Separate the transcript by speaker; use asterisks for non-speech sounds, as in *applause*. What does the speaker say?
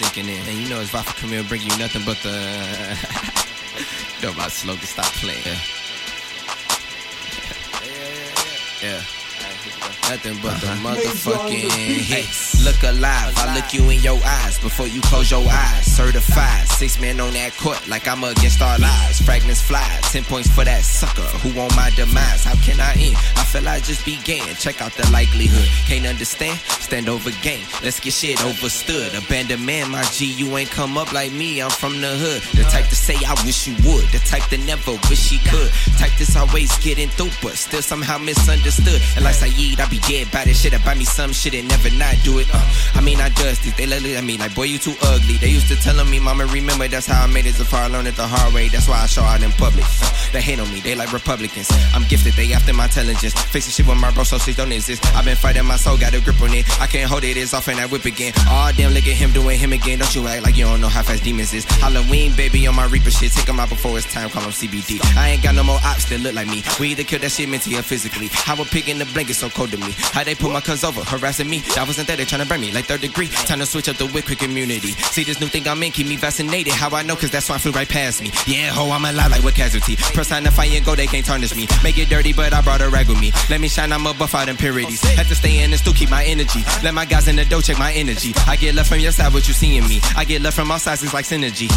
Speaker 1: sinking in. And you know, it's Vafa come here and bring you nothing but the. *laughs* know my slogan, stop playing. Yeah. yeah. Nothing but the
Speaker 2: Uh-huh.
Speaker 1: motherfucking hits. Look alive, I look you in your eyes before you close your eyes. Certified, six men on that court like I'm against all odds. Fragments fly, ten points for that sucker who want my demise. How can I end? Feel I just began. Check out the likelihood. Can't understand? Stand over game. Let's get shit overstood. Abandoned man, my G, you ain't come up like me. I'm from the hood. The type to say I wish you would. The type that never wish he could. Type that's always getting through, but still somehow misunderstood. And like Saeed, I be dead by this shit. I buy me some shit and never not do it. Uh, I mean, I does this. They look at me like, boy, you too ugly. They used to telling me, mama, remember that's how I made it so far. I learned it the hard way. That's why I show out in public. Uh, they hate on me. They like Republicans. I'm gifted. They after my intelligence. Facing shit with my bro, so shit don't exist. I've been fighting my soul, got a grip on it. I can't hold it. It's off and I whip again. Oh, damn, look at him doing him again. Don't you act like you don't know how fast demons is. Halloween, baby, on my Reaper shit. Take 'em out before it's time. call 'em CBD. I ain't got no more ops that look like me. We either kill that shit mentally or physically. How a pig in the blanket so cold to me. How they put my cuz over, harassing me. That wasn't that they trying to burn me like third degree. Time to switch up the wick quick immunity. See this new thing I'm in, keep me vaccinated. How I know, cause that's why I flew right past me. Yeah, ho, I'm alive like what casualty. Press time to fight and go, they can't tarnish me. Make it dirty, but I brought a rag with me. Let me shine, I'm a buff out impurities. Have to stay in and still keep my energy. Let my guys in the dough check my energy. I get love from your side, what you see in me. I get love from all sides, it's like synergy.